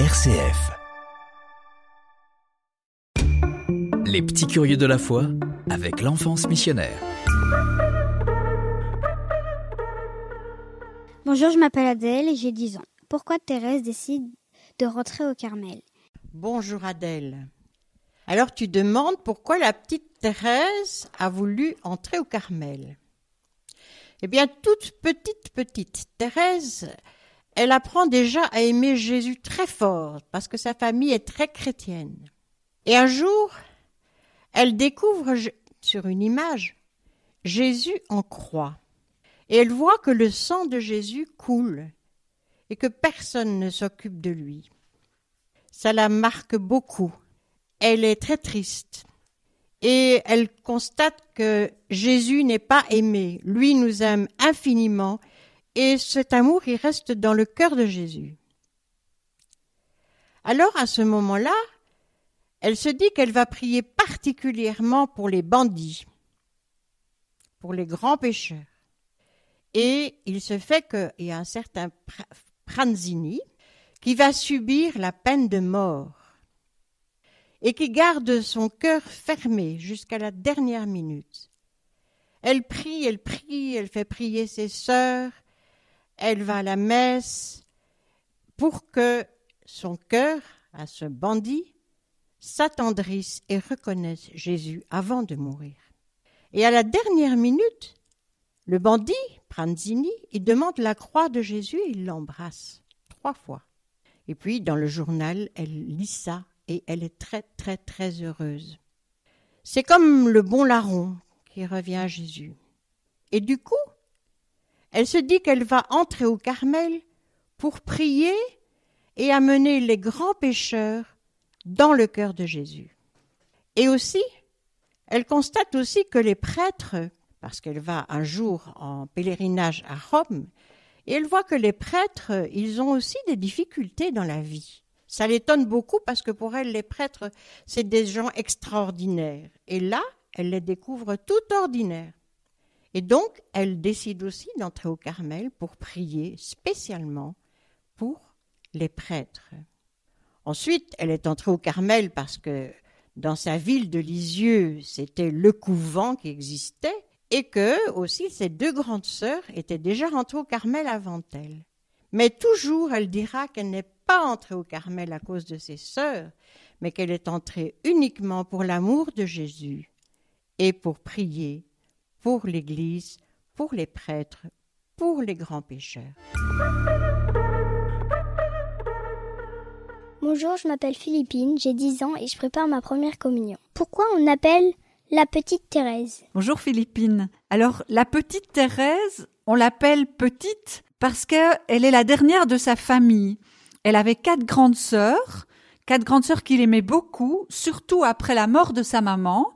RCF. Les petits curieux de la foi avec l'enfance missionnaire. Bonjour, je m'appelle Adèle et j'ai 10 ans. Pourquoi Thérèse décide de rentrer au Carmel? Bonjour Adèle. Alors tu demandes pourquoi la petite Thérèse a voulu entrer au Carmel? Eh bien, toute petite, petite Thérèse, elle apprend déjà à aimer Jésus très fort parce que sa famille est très chrétienne. Et un jour, elle découvre sur une image Jésus en croix. Et elle voit que le sang de Jésus coule et que personne ne s'occupe de lui. Ça la marque beaucoup. Elle est très triste et elle constate que Jésus n'est pas aimé. Lui nous aime infiniment et cet amour, il reste dans le cœur de Jésus. Alors, à ce moment-là, elle se dit qu'elle va prier particulièrement pour les bandits, pour les grands pécheurs. Et il se fait qu'il y a un certain Pranzini qui va subir la peine de mort et qui garde son cœur fermé jusqu'à la dernière minute. Elle prie, elle prie, elle fait prier ses sœurs, elle va à la messe pour que son cœur, à ce bandit, s'attendrisse et reconnaisse Jésus avant de mourir. Et à la dernière minute, le bandit, Pranzini, il demande la croix de Jésus et il l'embrasse trois fois. Et puis, dans le journal, elle lit ça et elle est très très très heureuse. C'est comme le bon larron qui revient à Jésus. Et du coup, elle se dit qu'elle va entrer au Carmel pour prier et amener les grands pécheurs dans le cœur de Jésus. Et aussi, elle constate aussi que les prêtres, parce qu'elle va un jour en pèlerinage à Rome, et elle voit que les prêtres, ils ont aussi des difficultés dans la vie. Ça l'étonne beaucoup parce que pour elle, les prêtres, c'est des gens extraordinaires. Et là, elle les découvre tout ordinaires. Et donc, elle décide aussi d'entrer au Carmel pour prier spécialement pour les prêtres. Ensuite, elle est entrée au Carmel parce que dans sa ville de Lisieux, c'était le couvent qui existait et que aussi ses deux grandes sœurs étaient déjà rentrées au Carmel avant elle. Mais toujours, elle dira qu'elle n'est pas entrée au Carmel à cause de ses sœurs, mais qu'elle est entrée uniquement pour l'amour de Jésus et pour prier pour l'Église, pour les prêtres, pour les grands pécheurs. Bonjour, je m'appelle Philippine, j'ai 10 ans et je prépare ma première communion. Pourquoi on appelle la petite Thérèse? Bonjour Philippine. Alors, la petite Thérèse, on l'appelle petite parce qu'elle est la dernière de sa famille. Elle avait quatre grandes sœurs, quatre grandes sœurs qu'il aimait beaucoup, surtout après la mort de sa maman.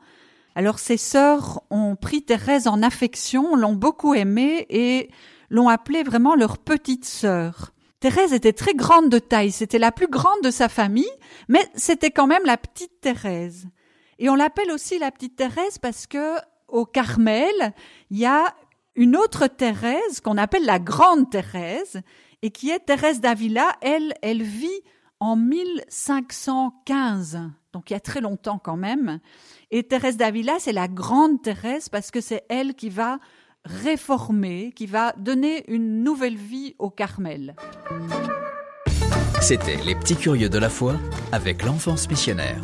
Alors ses sœurs ont pris Thérèse en affection, l'ont beaucoup aimée et l'ont appelée vraiment leur petite sœur. Thérèse était très grande de taille, c'était la plus grande de sa famille, mais c'était quand même la petite Thérèse. Et on l'appelle aussi la petite Thérèse parce que au Carmel, il y a une autre Thérèse qu'on appelle la grande Thérèse et qui est Thérèse d'Avila. Elle, elle vit en 1515, donc il y a très longtemps quand même. Et Thérèse d'Avila, c'est la grande Thérèse parce que c'est elle qui va réformer, qui va donner une nouvelle vie au Carmel. C'était Les Petits Curieux de la Foi avec l'enfance missionnaire.